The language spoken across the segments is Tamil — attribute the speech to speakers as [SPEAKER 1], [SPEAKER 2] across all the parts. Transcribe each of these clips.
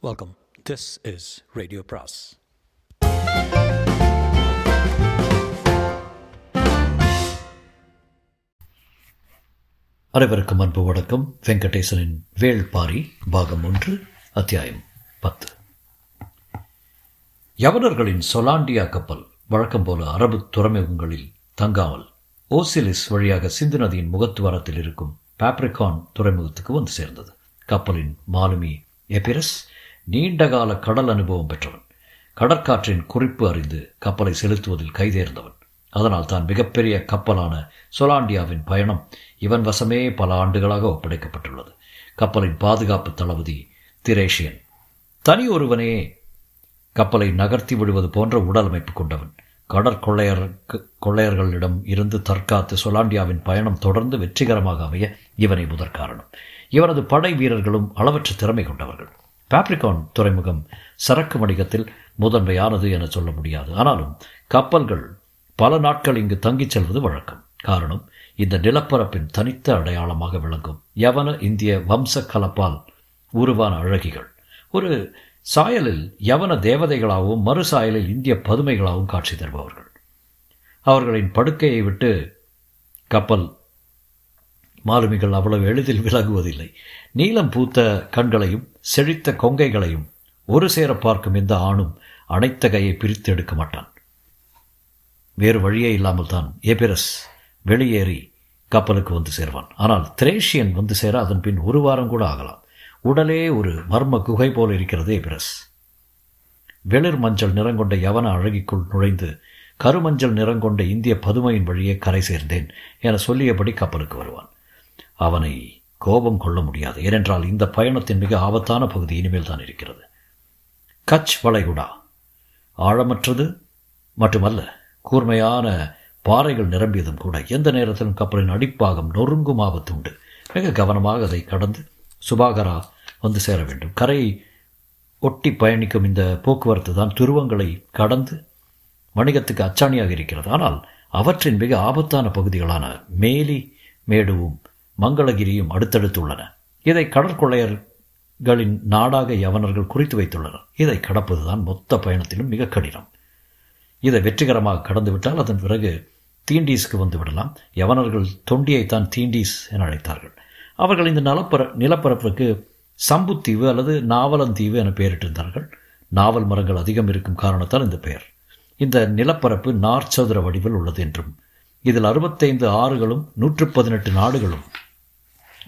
[SPEAKER 1] வெல்கம் திஸ் இஸ் ரேடியோ பிராஸ்
[SPEAKER 2] அனைவருக்கும் அன்பு வணக்கம். வெங்கடேசனின் வேள்பாரி பாகம் ஒன்று அத்தியாயம் பத்து. யவனர்களின் சொலாண்டியா கப்பல் வழக்கம் போல அரபு துறைமுகங்களில் தங்காமல் ஓசிலிஸ் வழியாக சிந்து நதியின் முகத்துவாரத்தில் இருக்கும் பாப்ரிகான் துறைமுகத்துக்கு வந்து சேர்ந்தது. கப்பலின் மாலுமி எபிரஸ் நீண்டகால கடல் அனுபவம் பெற்றவன். கடற்காற்றின் குறிப்பு அறிந்து கப்பலை செலுத்துவதில் கைதேர்ந்தவன். அதனால் தான் மிகப்பெரிய கப்பலான சொலாண்டியாவின் பயணம் இவன் வசமே பல ஆண்டுகளாக ஒப்படைக்கப்பட்டுள்ளது. கப்பலின் பாதுகாப்பு தளபதி திரேஷியன். தனி ஒருவனே கப்பலை நகர்த்தி விடுவது போன்ற உடல் அமைப்பு கொண்டவன் கடற்கொள்ளையர் கொள்ளையர்களிடம் இருந்து தற்காத்து சொலாண்டியாவின் பயணம் தொடர்ந்து வெற்றிகரமாக அமைய இவனை முதற் காரணம் இவனது படை வீரர்களும் அளவற்ற திறமை கொண்டவர்கள். பாப்ரிகான் துறைமுகம் சரக்கு வணிகத்தில் முதன்மையானது என சொல்ல முடியாது. ஆனாலும் கப்பல்கள் பல நாட்கள் இங்கு தங்கிச் செல்வது வழக்கம். காரணம் இந்த நிலப்பரப்பின் தனித்த அடையாளமாக விளங்கும். யவன இந்திய வம்ச கலப்பால் உருவான அழகிகள். ஒரு சாயலில் யவன தேவதைகளாகவும் மறு சாயலில் இந்திய பதுமைகளாகவும் காட்சி தருபவர்கள். அவர்களின் படுக்கையை விட்டு கப்பல் மாலுமிகள் அவ்வளவு எளிதில் விலகுவதில்லை. நீலம் பூத்த கண்களையும் செழித்த கொங்கைகளையும் ஒரு சேர பார்க்கும் இந்த ஆணும் அனைத்த கையை பிரித்து எடுக்க மாட்டான். வேறு வழியே இல்லாமல் தான் ஏபிரஸ் வெளியேறி கப்பலுக்கு வந்து சேர்வான். ஆனால் திரேஷியன் வந்து சேர அதன் பின் ஒரு வாரம் கூட ஆகலாம். உடலே ஒரு மர்ம குகை போல இருக்கிறது ஏபிரஸ். வெளிர் மஞ்சள் நிறங்கொண்ட யவன அழகிக்குள் நுழைந்து கருமஞ்சள் நிறங்கொண்ட இந்திய பதுமையின் வழியே கரை சேர்ந்தேன் என சொல்லியபடி கப்பலுக்கு வருவான். அவனை கோபம் கொள்ள முடியாது. ஏனென்றால் இந்த பயணத்தின் மிக ஆபத்தான பகுதி இனிமேல் தான் இருக்கிறது. கச் வளைகுடா. ஆழமற்றது மட்டுமல்ல கூர்மையான பாறைகள் நிரம்பியதும் கூட எந்த நேரத்திலும் கப்பலின் அடிப்பாகம் நொறுங்கும் ஆபத்து உண்டு மிக கவனமாக அதை கடந்து சுபாகரா வந்து சேர வேண்டும். கரையை ஒட்டி பயணிக்கும் இந்த போக்குவரத்து தான் துருவங்களை கடந்து வணிகத்துக்கு அச்சாணியாக இருக்கிறது. ஆனால் அவற்றின் மிக ஆபத்தான பகுதிகளான மேலி மேடுவும் மங்களகிரியும் அடுத்தடுத்துள்ளன. இதை கடற்கொள்ளையர்களின் நாடாக யவனர்கள் குறித்து வைத்துள்ளனர். இதை கடப்பதுதான் மொத்த பயணத்திலும் மிக கடினம். இதை வெற்றிகரமாக கடந்துவிட்டால் அதன் பிறகு தீண்டீஸ்க்கு வந்து விடலாம் யவனர்கள் தொண்டியைத்தான் தீண்டீஸ் என அழைத்தார்கள். அவர்கள் இந்த நலப்பர நிலப்பரப்புக்கு சம்புத்தீவு அல்லது நாவலந்தீவு என பெயரிட்டிருந்தார்கள். நாவல் மரங்கள் அதிகம் இருக்கும் காரணத்தால் இந்த பெயர். இந்த நிலப்பரப்பு நார்ச்சதுர வடிவில் உள்ளது என்றும் இதில் அறுபத்தைந்து ஆறுகளும் நூற்று பதினெட்டு நாடுகளும்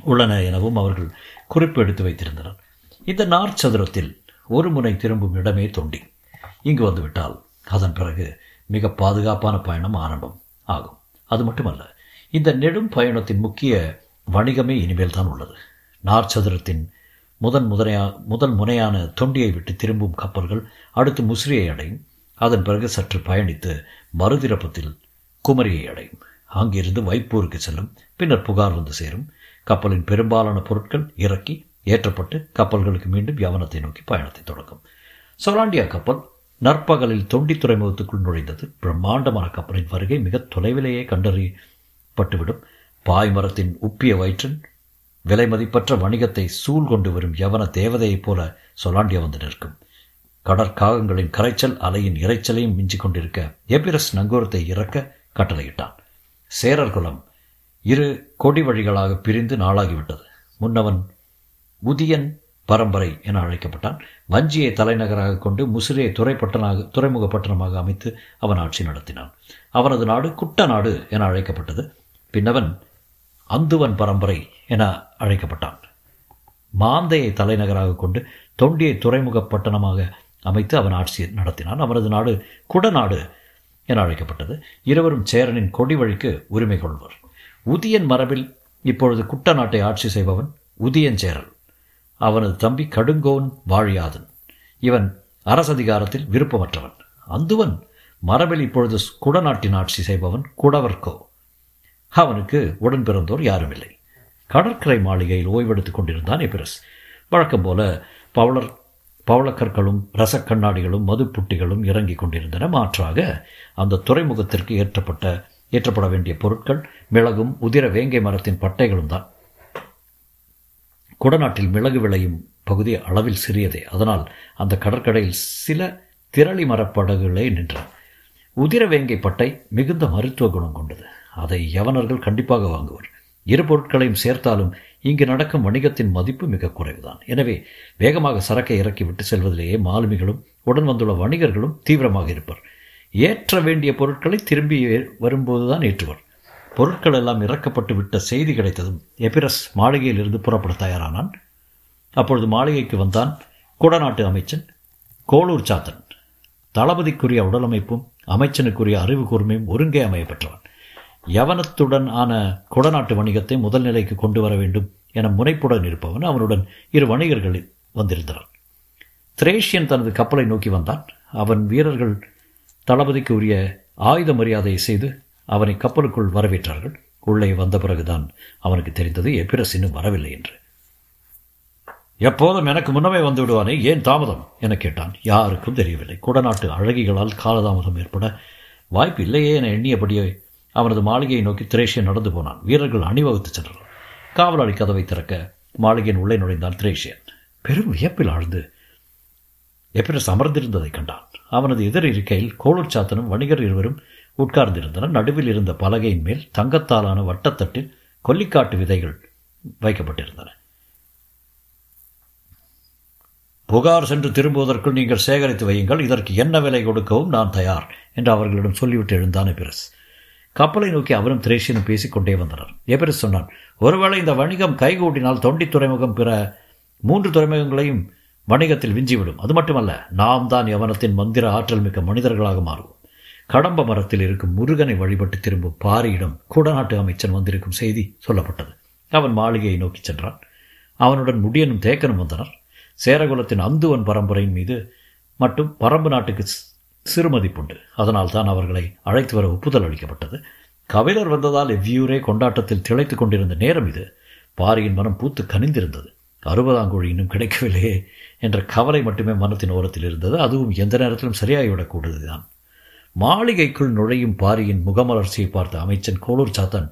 [SPEAKER 2] உள்ளன எனவும் அவர்கள் குறிப்பு எடுத்து வைத்திருந்தனர். இந்த நார்ச்சதுரத்தில் ஒரு முனை திரும்பும் இடமே தொண்டி. இங்கு வந்துவிட்டால் அதன் பிறகு மிக பாதுகாப்பான பயணம் ஆரம்பம் ஆகும். அது மட்டுமல்ல இந்த நெடும் பயணத்தின் முக்கிய வணிகமே இனிமேல் தான் உள்ளது. நார்ச்சதுரத்தின் முதன் முதனையா முதல் முனையான தொண்டியை விட்டு திரும்பும் கப்பல்கள் அடுத்து முசிறியை அடையும். அதன் பிறகு சற்று பயணித்து மறுதிரப்பத்தில் குமரியை அடையும். அங்கிருந்து வைப்பூருக்கு செல்லும். பின்னர் புகார் வந்து சேரும். கப்பலின் பெரும்பாலான பொருட்கள் இறக்கி ஏற்றப்பட்டு கப்பல்களுக்கு மீண்டும் யவனத்தை நோக்கி பயணத்தை தொடங்கும் சொலாண்டியா கப்பல் நற்பகலில் தொண்டி துறைமுகத்துக்குள் நுழைந்தது. பிரம்மாண்டமான கப்பலின் வருகை மிக தொலைவிலேயே கண்டறியப்பட்டுவிடும். பாய்மரத்தின் உப்பிய வயிற்றின் விலை மதிப்பற்ற வணிகத்தை சூழ் கொண்டு வரும் யவன தேவதையைப் போல சொலாண்டியா வந்து நிற்கும். கடற்காகங்களின் கரைச்சல் அலையின் இறைச்சலையும் மிஞ்சிக் கொண்டிருக்க எபிரஸ் நங்கூரத்தை இறக்க கட்டளையிட்டான். சேரர் குலம் இரு கொடி வழிகளாக பிரிந்து நாளாகிவிட்டது. முன்னவன் உதியன் பரம்பரை என அழைக்கப்பட்டான். வஞ்சியை தலைநகராக கொண்டு முசிறியை துறைப்பட்டனாக துறைமுக பட்டணமாக அமைத்து அவன் ஆட்சி நடத்தினான். அவனது நாடு குட்ட நாடு என அழைக்கப்பட்டது. பின்னவன் அந்துவன் பரம்பரை என அழைக்கப்பட்டான். மாந்தையை தலைநகராக கொண்டு தொண்டியை துறைமுக பட்டணமாக அமைத்து அவன் ஆட்சி நடத்தினான். அவனது நாடு குடநாடு என அழைக்கப்பட்டது. இருவரும் சேரனின் கொடி வழிக்கு உரிமை கொள்வர். உதியன் மரபில் இப்பொழுது குட்ட நாட்டை ஆட்சி செய்பவன் உதியன் சேரல். அவனது தம்பி கடுங்கோன் வாழியாதன். இவன் அரசதிகாரத்தில் விருப்பமற்றவன். அந்துவன் மரபில் இப்பொழுது குடநாட்டின் ஆட்சி செய்பவன் குடவர்கோ அவனுக்கு உடன் பிறந்தோர் யாரும் இல்லை கடற்கரை மாளிகையில் ஓய்வெடுத்துக் கொண்டிருந்தான் எபிரஸ். வழக்கம் போல பவளர் பவளக்கற்களும் ரசக்கண்ணாடிகளும் மதுப்புட்டிகளும் இறங்கிக் கொண்டிருந்தன. மாற்றாக அந்த துறைமுகத்திற்கு ஏற்றப்பட்ட ஏற்றப்பட வேண்டிய பொருட்கள் மிளகும் உதிர வேங்கை மரத்தின் பட்டைகளும் தான். குடநாட்டில் மிளகு விளையும் பகுதி அளவில் சிறியதே. அதனால் அந்த கடற்கரையில் சில திரளி மரப்படகுகளே நின்றன. உதிரவேங்கை பட்டை மிகுந்த மருத்துவ குணம் கொண்டது. அதை யவனர்கள் கண்டிப்பாக வாங்குவர். இரு பொருட்களையும் சேர்த்தாலும் இங்கு நடக்கும் வணிகத்தின் மதிப்பு மிக குறைவுதான். எனவே வேகமாக சரக்கை இறக்கி விட்டு செல்வதிலேயே மாலுமிகளும் உடன் வந்துள்ள வணிகர்களும் தீவிரமாக இருப்பர். ஏற்ற வேண்டிய பொருட்களை திரும்பி வரும்போதுதான் ஏற்றுவர் பொருட்கள் எல்லாம் இறக்கப்பட்டு விட்ட செய்தி கிடைத்ததும் எபிரஸ் மாளிகையிலிருந்து புறப்பட தயாரானான். அப்பொழுது மாளிகைக்கு வந்தான் குடநாட்டு அமைச்சன் கோளூர் சாத்தன். தளபதிக்குரிய உடலமைப்பும் அமைச்சனுக்குரிய அறிவு கூர்மையும் ஒருங்கே அமைய பெற்றவன் யவனத்துடன் ஆன குடநாட்டு வணிகத்தை முதல் நிலைக்கு கொண்டு வர வேண்டும் என முனைப்புடன் இருப்பவன் அவனுடன் இரு வணிகர்கள் வந்திருந்தனர் திரேஷியன் தனது கப்பலை நோக்கி வந்தான். அவன் வீரர்கள் தளபதிக்கு உரிய ஆயுத மரியாதையை செய்து அவனை கப்பலுக்குள் வரவேற்றார்கள். உள்ளே வந்த பிறகுதான் அவனுக்கு தெரிந்தது எப்பிரஸ் இன்னும் வரவில்லை என்று. எப்போதும் எனக்கு முன்னமே வந்து விடுவானே ஏன் தாமதம்? என கேட்டான். யாருக்கும் தெரியவில்லை. குடநாட்டு அழகிகளால் காலதாமதம் ஏற்பட வாய்ப்பு இல்லையே என எண்ணியபடியே அவனது மாளிகையை நோக்கி திரேஷியன் நடந்து போனான். வீரர்கள் அணிவகுத்து சென்றனர். காவலாளி கதவை திறக்க மாளிகையின் உள்ளே நுழைந்தான் திரேஷியன். பெரும் வியப்பில் ஆழ்ந்து எப்பிரஸ் அமர்ந்திருந்ததை கண்டான். அவனது எதிர் இருக்கையில் கோளூர் சாத்தனும் வணிகர் இருவரும் உட்கார்ந்திருந்தனர். நடுவில் இருந்த பலகையின் மேல் தங்கத்தாலான வட்டத்தட்டில் கொல்லிக்காட்டு விதைகள் வைக்கப்பட்டிருந்தன. புகார் சென்று திரும்புவதற்குள் நீங்கள் சேகரித்து வையுங்கள். இதற்கு என்ன விலை கொடுக்கவும் நான் தயார் என்று அவர்களிடம் சொல்லிவிட்டு எழுந்தான் எபிரஸ் கப்பலை நோக்கி அவரும் திரேஷியனும் பேசிக்கொண்டே வந்தனர். எபிரஸ் சொன்னான் ஒருவேளை இந்த வணிகம் கைகூட்டினால் தொண்டி துறைமுகம் பிற மூன்று துறைமுகங்களையும் வணிகத்தில் விஞ்சிவிடும். அது மட்டுமல்ல நாம் தான் யவனத்தின் மந்திர ஆற்றல் மிக்க மனிதர்களாக மாறுவோம். கடம்ப மரத்தில் இருக்கும் முருகனை வழிபட்டு திரும்பும் பாரியிடம் குடநாட்டு அமைச்சன் வந்திருக்கும் செய்தி சொல்லப்பட்டது. அவன் மாளிகையை நோக்கி சென்றான். அவனுடன் முடியனும் தேக்கனும் வந்தனர். சேரகுலத்தின் அந்துவன் பரம்பரையின் மீது மட்டும் பரம்பு நாட்டுக்கு சிறுமதிப்புண்டு அதனால் தான் அவர்களை அழைத்து வர ஒப்புதல் அளிக்கப்பட்டது. கபிலர் வந்ததால் எவ்வியூரே கொண்டாட்டத்தில் திளைத்துக் கொண்டிருந்த நேரம் இது. பாரியின் மனம் பூத்து கனிந்திருந்தது. அறுபதாங்குழி இன்னும் கிடைக்கவில்லையே என்ற கவலை மட்டுமே மனத்தின் ஓரத்தில் இருந்தது. அதுவும் எந்த நேரத்திலும் சரியாகிவிடக்கூடதுதான் மாளிகைக்குள் நுழையும் பாரியின் முகமலர்ச்சியை பார்த்த அமைச்சன் கோளூர் சாத்தன்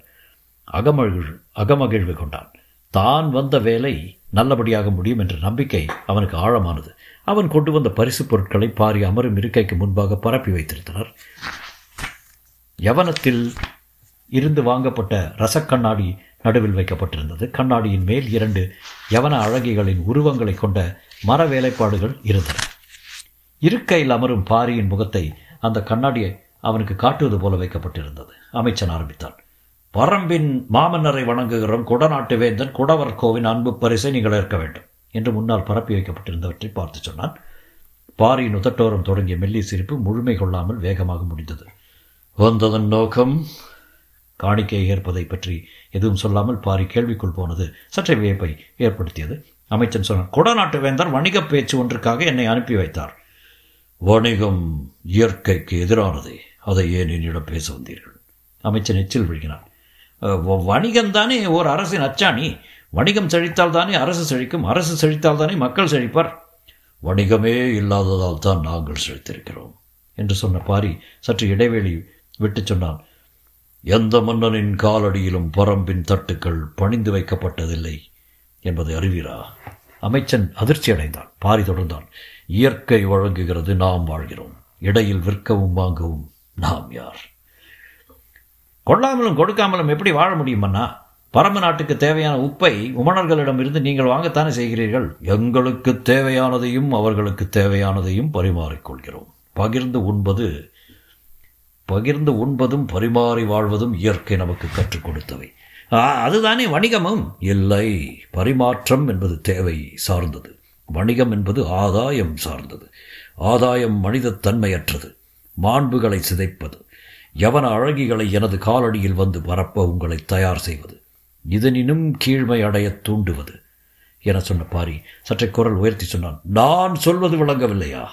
[SPEAKER 2] அகமகிழ் அகமகிழ்வு கொண்டான். தான் வந்த வேலை நல்லபடியாக முடியும் என்ற நம்பிக்கை அவனுக்கு ஆழமானது. அவன் கொண்டு வந்த பரிசு பொருட்களை பாரி அமரும் இருக்கைக்கு முன்பாக பரப்பி வைத்திருந்தனர். யவனத்தில் இருந்து வாங்கப்பட்ட ரசக்கண்ணாடி நடுவில் வைக்கப்பட்டிருந்தது. கண்ணாடியின் மேல் இரண்டு யவன அழகிகளின் உருவங்களை கொண்ட மர வேலைப்பாடுகள் இருந்தன. இருக்கையில் அமரும் பாரியின் முகத்தை அந்த கண்ணாடியை அவனுக்கு காட்டுவது போல வைக்கப்பட்டிருந்தது. அமைச்சன் ஆரம்பித்தான். பரம்பின் மாமன்னரை வணங்குகிறோம். குடநாட்டு வேந்தன் குடவர் கோவின் அன்பு பரிசை நீங்கள் ஏற்க வேண்டும் என்று முன்னால் பரப்பி வைக்கப்பட்டிருந்தவற்றை பார்த்து சொன்னான். பாரியின் உதட்டோரம் தொடங்கிய மெல்லி சிரிப்பு முழுமை கொள்ளாமல் வேகமாக முடிந்தது. வந்ததன் நோக்கம் காணிக்கை ஏற்பதை பற்றி எதுவும் சொல்லாமல் பாரி கேள்விக்குள் போனது. சற்றே வியப்பை ஏற்படுத்தியது. அமைச்சன் சொன்னான் குடநாட்டு வேந்தர் வணிக பேச்சு ஒன்றுக்காக என்னை அனுப்பி வைத்தார். வணிகம் இயற்கைக்கு எதிரானதே. அதை ஏன் என்னிடம் பேச வந்தீர்கள்? அமைச்சன் எச்சில் விழுகினான் வணிகம் தானே ஓர் அரசின் அச்சாணி. வணிகம் செழித்தால் தானே அரசு செழிக்கும். அரசு செழித்தால் தானே மக்கள் செழிப்பர். வணிகமே இல்லாததால் தான் நாங்கள் செழித்திருக்கிறோம். என்று சொன்ன பாரி சற்று இடைவெளி விட்டு சொன்னான். எந்த மன்னனின் காலடியிலும் பரம்பின் தட்டுக்கள் பணிந்து வைக்கப்பட்டதில்லை என்பதை அறிவீரா? அமைச்சன் அதிர்ச்சி அடைந்தான் பாரி தொடர்ந்தான் இயற்கை வழங்குகிறது நாம் வாழ்கிறோம். இடையில் விற்கவும் வாங்கவும் நாம் யார்? கொள்ளாமலும் கொடுக்காமலும் எப்படி வாழ முடியுமண்ணா பரம நாட்டுக்கு தேவையான உப்பை உமணர்களிடம் இருந்து நீங்கள் வாங்கத்தானே செய்கிறீர்கள்? எங்களுக்கு தேவையானதையும் அவர்களுக்கு தேவையானதையும் பரிமாறிக்கொள்கிறோம். பகிர்ந்து உண்பது பகிர்ந்து உண்பதும் பரிமாறி வாழ்வதும் இயற்கை நமக்கு கற்றுக் கொடுத்தவை. அதுதானே வணிகமும்? இல்லை பரிமாற்றம் என்பது தேவை சார்ந்தது. வணிகம் என்பது ஆதாயம் சார்ந்தது. ஆதாயம் மனித தன்மையற்றது. மாண்புகளை சிதைப்பது. யவன அழகிகளை எனது காலடியில் வந்து பரப்ப உங்களை தயார் செய்வது. இதனினும் கீழ்மை அடைய தூண்டுவது. என சொன்ன பாரி சற்றை குரல் உயர்த்தி சொன்னான். நான் சொல்வது விளங்கவில்லையா?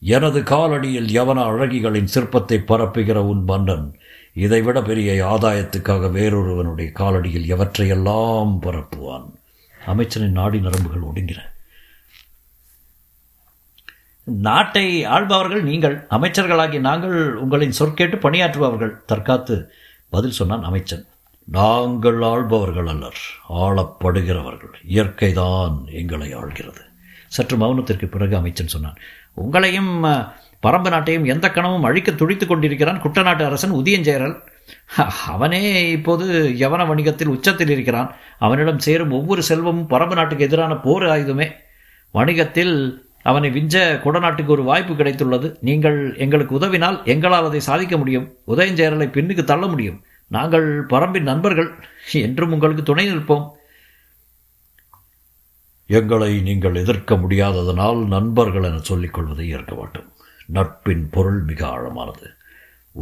[SPEAKER 2] எனது காலடியில் யவன அழகிகளின் சிற்பத்தை பரப்புகிற உன் மன்னன் இதைவிட பெரிய ஆதாயத்துக்காக வேறொருவனுடைய காலடியில் எவற்றையெல்லாம் பரப்புவான்? அமைச்சரின் நாடி நரம்புகள் ஒடுங்கின. நாட்டை ஆள்பவர்கள் நீங்கள் அமைச்சர்களாகி நாங்கள் உங்களின் சொற்கேட்டு பணியாற்றுபவர்கள் தற்காத்து பதில் சொன்னான் அமைச்சன். நாங்கள் ஆள்பவர்கள் அல்லர் ஆளப்படுகிறவர்கள் இயற்கைதான் எங்களை ஆள்கிறது. சற்று மௌனத்திற்கு பிறகு அமைச்சன் சொன்னான் உங்களையும் பரம்பு நாட்டையும் எந்த கணமும் அழிக்க துடித்து கொண்டிருக்கிறான் குட்டநாட்டு அரசன் உதியஞ்சேரல் அவனே இப்போது யவன வணிகத்தில் உச்சத்தில் இருக்கிறான். அவனிடம் சேரும் ஒவ்வொரு செல்வமும் பரம்பு நாட்டுக்கு எதிரான போர் ஆயுதமே. வணிகத்தில் அவனை விஞ்ச குடநாட்டுக்கு ஒரு வாய்ப்பு கிடைத்துள்ளது. நீங்கள் எங்களுக்கு உதவினால் எங்களால் அதை சாதிக்க முடியும். உதயஞ்சேரலை பின்னுக்கு தள்ள முடியும். நாங்கள் பரம்பின் நண்பர்கள். என்றும் உங்களுக்கு துணை நிற்போம். எங்களை நீங்கள் எதிர்க்க முடியாததனால் நண்பர்கள் என சொல்லிக்கொள்வதை ஏற்க மாட்டோம் நட்பின் பொருள் மிக ஆழமானது.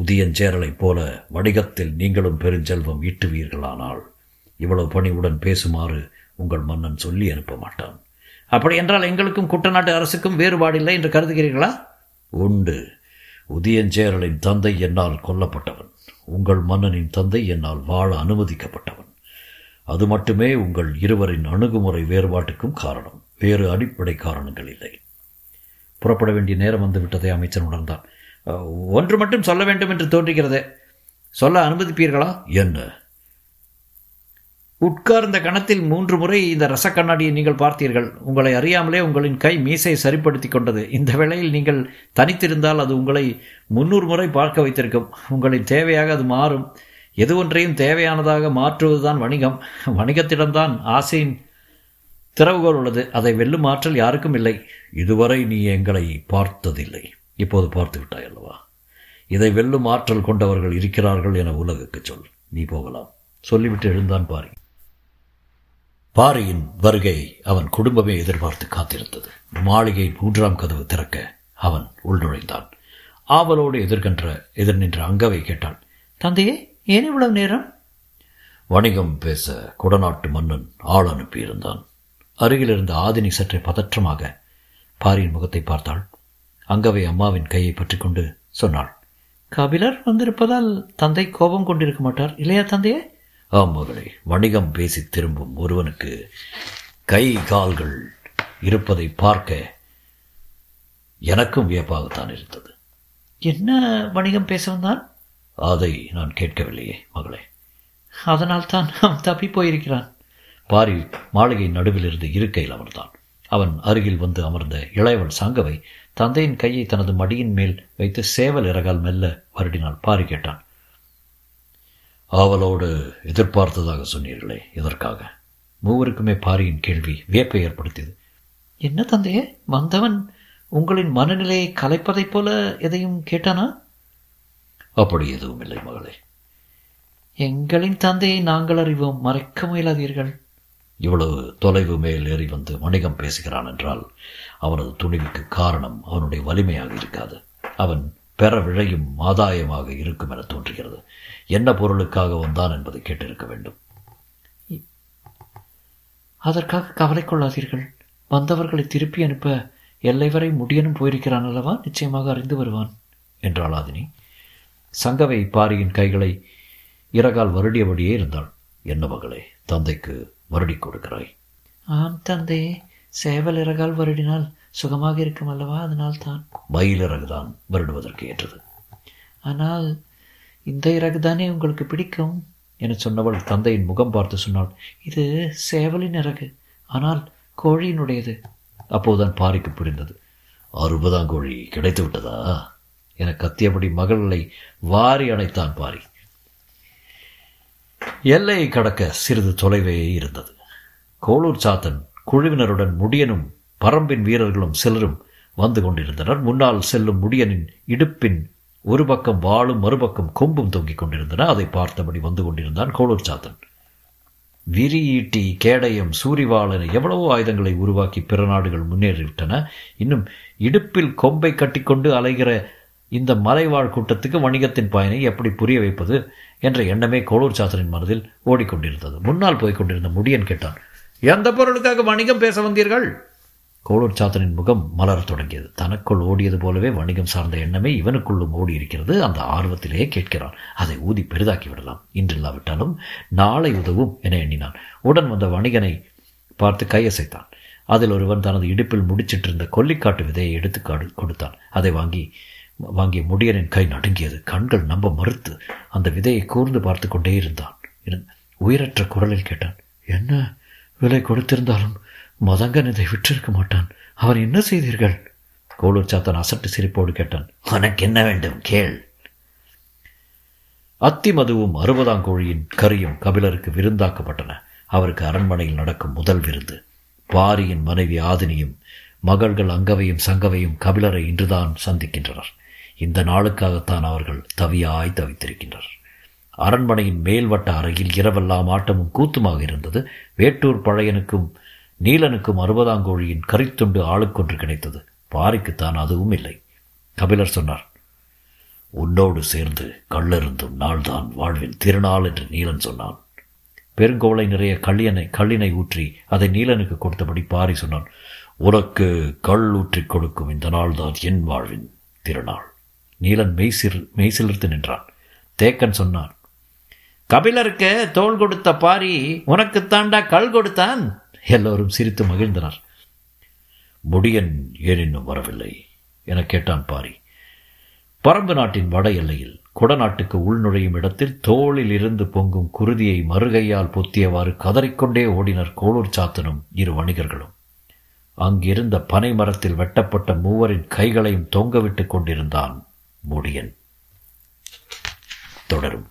[SPEAKER 2] உதியஞ்சேரலைப் போல வணிகத்தில் நீங்களும் பெருஞ்செல்வம் ஈட்டுவீர்களானால் இவ்வளவு பணிவுடன் பேசுமாறு உங்கள் மன்னன் சொல்லி அனுப்ப மாட்டான். அப்படி என்றால் எங்களுக்கும் குட்டநாட்டு அரசுக்கும் வேறுபாடில்லை என்று கருதுகிறீர்களா? உண்டு. உதியஞ்சேரலின் தந்தை என்னால் கொல்லப்பட்டவன். உங்கள் மன்னனின் தந்தை என்னால் வாழ அனுமதிக்கப்பட்டவன். அது மட்டுமே உங்கள் இருவரின் அணுகுமுறை வேறுபாட்டுக்கும் காரணம். வேறு அடிப்படை காரணங்கள் இல்லை. புறப்பட வேண்டிய நேரம் வந்துவிட்டதை அமைச்சர் உணர்ந்தான். ஒன்று மட்டும் சொல்ல வேண்டும் என்று தோன்றுகிறதே. சொல்ல அனுமதிப்பீர்களா? என்ன? உட்கார்ந்த கணத்தில் மூன்று முறை இந்த ரச கண்ணாடியை நீங்கள் பார்த்தீர்கள். உங்களை அறியாமலே உங்களின் கை மீசை சரிப்படுத்தி கொண்டது. இந்த வேளையில் நீங்கள் தனித்திருந்தால் அது உங்களை முன்னூறு முறை பார்க்க வைத்திருக்கும். உங்களின் தேவையாக அது மாறும். எது ஒன்றையும் தேவையானதாக மாற்றுவதுதான் வணிகம். வணிகத்திடம்தான் ஆசையின் திறவுகோல் உள்ளது. அதை வெல்லும் ஆற்றல் யாருக்கும் இல்லை. இதுவரை நீ எங்களை பார்த்ததில்லை. இப்போது பார்த்து விட்டாய் அல்லவா? இதை வெல்லும் ஆற்றல் கொண்டவர்கள் இருக்கிறார்கள் என உலகுக்கு சொல். நீ போகலாம். சொல்லிவிட்டு எழுந்தான் பாரி. பாரியின் வருகையை அவன் குடும்பமே எதிர்பார்த்து காத்திருந்தது. மாளிகை மூன்றாம் கதவு திறக்க அவன் உள்நுழைந்தான். ஆவலோடு எதிர்கின்ற எதிர் நின்ற அங்கவை கேட்டான் தந்தையே ஏன் இவ்வளவு நேரம்? வணிகம் பேச குடநாட்டு மன்னன் ஆள் அனுப்பியிருந்தான். அருகில் இருந்த ஆதினி சற்றே பதற்றமாக பாரியின் முகத்தை பார்த்தாள். அங்கவை அம்மாவின் கையை பற்றிக்கொண்டு சொன்னாள். கபிலர் வந்திருப்பதால் தந்தை கோபம் கொண்டிருக்க மாட்டார் இல்லையா தந்தையே? ஆம் மகளே வணிகம் பேசி திரும்பும் ஒருவனுக்கு கை கால்கள் இருப்பதை பார்க்க எனக்கும் வியப்பாகத்தான் இருந்தது. என்ன வணிகம் பேச வந்தான்? அதை நான் கேட்கவில்லையே மகளே. அதனால் தான் அவன் தப்பி போயிருக்கிறான். பாரி மாளிகை நடுவில் இருந்து இருக்கையில் அமர்ந்தான். அவன் அருகில் வந்து அமர்ந்த இளையவள் சாங்கவை தந்தையின் கையை தனது மடியின் மேல் வைத்து சேவல் இறகால் மெல்ல வருடினாள் பாரி கேட்டான். ஆவலோடு எதிர்பார்த்ததாக சொன்னீர்களே எதற்காக? மூவருக்குமே பாரியின் கேள்வி வியப்பை ஏற்படுத்தியது. என்ன தந்தையே வந்தவன் உங்களின் மனநிலையை கலைப்பதைப் போல எதையும் கேட்டானா? அப்படி எதுவும் இல்லை மகளே. எங்களின் தந்தையை நாங்கள் அறிவோம். மறைக்க முயலாதீர்கள். இவ்வளவு தொலைவு மேல் ஏறி வந்து வணிகம் பேசுகிறான் என்றால் அவனது துணிவுக்கு காரணம் அவனுடைய வலிமையாக இருக்காது. அவன் பெற விழையும் ஆதாயமாக இருக்கும் என தோன்றுகிறது. என்ன பொருளுக்காக வந்தான் என்பதை கேட்டிருக்க வேண்டும். அதற்காக கவலை கொள்ளாதீர்கள். வந்தவர்களை திருப்பி அனுப்ப எல்லை வரை முடியனும் போயிருக்கிறான் அல்லவா? நிச்சயமாக அறிந்து வருவான். என்றாள் ஆதினி. சங்கவை பாரியின் கைகளை இறகால் வருடியபடியே இருந்தாள். என்ன மகளே தந்தைக்கு வருடி கொடுக்கிறாய்? ஆம் தந்தையே சேவல் இறகால் வருடினால் சுகமாக இருக்கும் அல்லவா? அதனால் தான் மயில் இறகுதான் வருடுவதற்கு ஏற்றது. ஆனால் இந்த இறகு தானே உங்களுக்கு பிடிக்கும்? என சொன்னவள் தந்தையின் முகம் பார்த்து சொன்னாள். இது சேவலின் இறகு ஆனால் கோழியினுடையது. அப்போதுதான் பாரிக்கு புரிந்தது. அறுபதாம் கோழி கிடைத்து விட்டதா என கத்தியபடி மகளை வாரி அணைத்தான் பாரி. எல்லையை கடக்க சிறிது தொலைவே இருந்தது. கோளூர் சாத்தன் குழுவினருடன் முடியனும் பரம்பின் வீரர்களும் சிலரும் வந்து கொண்டிருந்தனர். முன்னால் செல்லும் முடியனின் இடுப்பின் ஒரு பக்கம் வாளும் மறுபக்கம் கொம்பும் தொங்கிக் கொண்டிருந்தன. அதை பார்த்தபடி வந்து கொண்டிருந்தான் கோளூர் சாத்தன். விரி ஈட்டி கேடயம் சூரிவாள் என எவ்வளவோ ஆயுதங்களை உருவாக்கி பிற நாடுகள் முன்னேறிவிட்டன. இன்னும் இடுப்பில் கொம்பை கட்டிக்கொண்டு அலைகிற இந்த மலைவாழ் கூட்டத்துக்கு வணிகத்தின் பயனை எப்படி புரிய வைப்பது என்ற எண்ணமே கோளூர் சாஸ்திரின் மனதில் ஓடிக்கொண்டிருந்தது. முன்னால் போய்க் கொண்டிருந்த முடியன் கேட்டான் எந்த பொருளுக்காக வணிகம் பேச வந்தீர்கள்? கோளூர் சாத்தனின் முகம் மலர தொடங்கியது. தனக்குள் ஓடியது போலவே வணிகம் சார்ந்த எண்ணமே இவனுக்குள்ளும் ஓடி இருக்கிறது அந்த ஆர்வத்திலேயே கேட்கிறான் அதை ஊதி பெரிதாக்கி விடலாம். இன்றில்லாவிட்டாலும் நாளை உதவும் என எண்ணினான். உடன் வந்த வணிகனை பார்த்து கையசைத்தான். அதில் ஒருவன் தனது இடுப்பில் முடிச்சிட்டிருந்த கொல்லிக்காட்டு விதையை எடுத்து கொடுத்தான். அதை வாங்கி வாங்கிய முடியனின் கை நடுங்கியது. கண்கள் நம்ப மறுத்து அந்த விதையை கூர்ந்து பார்த்து கொண்டே இருந்தான். உயிரற்ற குரலில் கேட்டான். என்ன விலை கொடுத்திருந்தாலும் மதங்கன் இதை விற்றிருக்க மாட்டான். அவன் என்ன செய்தீர்கள்? கோளூர் சாத்தன் அசட்டு சிரிப்போடு கேட்டான். உனக்கு என்ன வேண்டும்? கேள். அத்தி மதுவும் அறுபதாம் கோழியின் கரியும் கபிலருக்கு விருந்தாக்கப்பட்டன. அவருக்கு அரண்மனையில் நடக்கும் முதல் விருந்து. பாரியின் மனைவி ஆதினியும் மகள்கள் அங்கவையும் சங்கவையும் கபிலரை இன்றுதான் சந்திக்கின்றனர். இந்த நாளுக்காகத்தான் அவர்கள் தவியாய் தவித்திருக்கின்றனர். அரண்மனையின் மேல்வட்ட அறையில் இரவெல்லாம் ஆட்டமும் கூத்துமாக இருந்தது. வேட்டூர் பழையனுக்கும் நீலனுக்கும் அறுபதாங்கோழியின் கரித்துண்டு ஆளுக்கொன்று கிடைத்தது. பாரிக்குத்தான் அதுவும் இல்லை. கபிலர் சொன்னார் உன்னோடு சேர்ந்து கள்ளருந்தும் நாள்தான் வாழ்வின் திருநாள் என்று நீலன் சொன்னான். பெருங்கோளை நிறைய கள்ளியனை கள்ளினை ஊற்றி அதை நீலனுக்கு கொடுத்தபடி பாரி சொன்னான் உனக்கு கள் ஊற்றி கொடுக்கும் இந்த நாள்தான் என் வாழ்வின் திருநாள். நீலன் மெய்சில் மெய்சிலிர்த்து நின்றான். தேக்கன் சொன்னான் கபிலருக்கு தோல் கொடுத்த பாரி உனக்கு தாண்டா கல் கொடுத்தான்? எல்லோரும் சிரித்து மகிழ்ந்தனர். முடியன் ஏன் இன்னும் வரவில்லை என கேட்டான் பாரி. பரம்பு நாட்டின் வட எல்லையில் குடநாட்டுக்கு உள்நுழையும் இடத்தில் தோளில் இருந்து பொங்கும் குருதியை மறுகையால் பொத்தியவாறு கதறிக்கொண்டே ஓடினர் கோளூர் சாத்தனும் இரு வணிகர்களும். அங்கிருந்த பனை மரத்தில் வெட்டப்பட்ட மூவரின் கைகளையும் தொங்கவிட்டுக் கொண்டிருந்தான் முடியன். தொடரும்.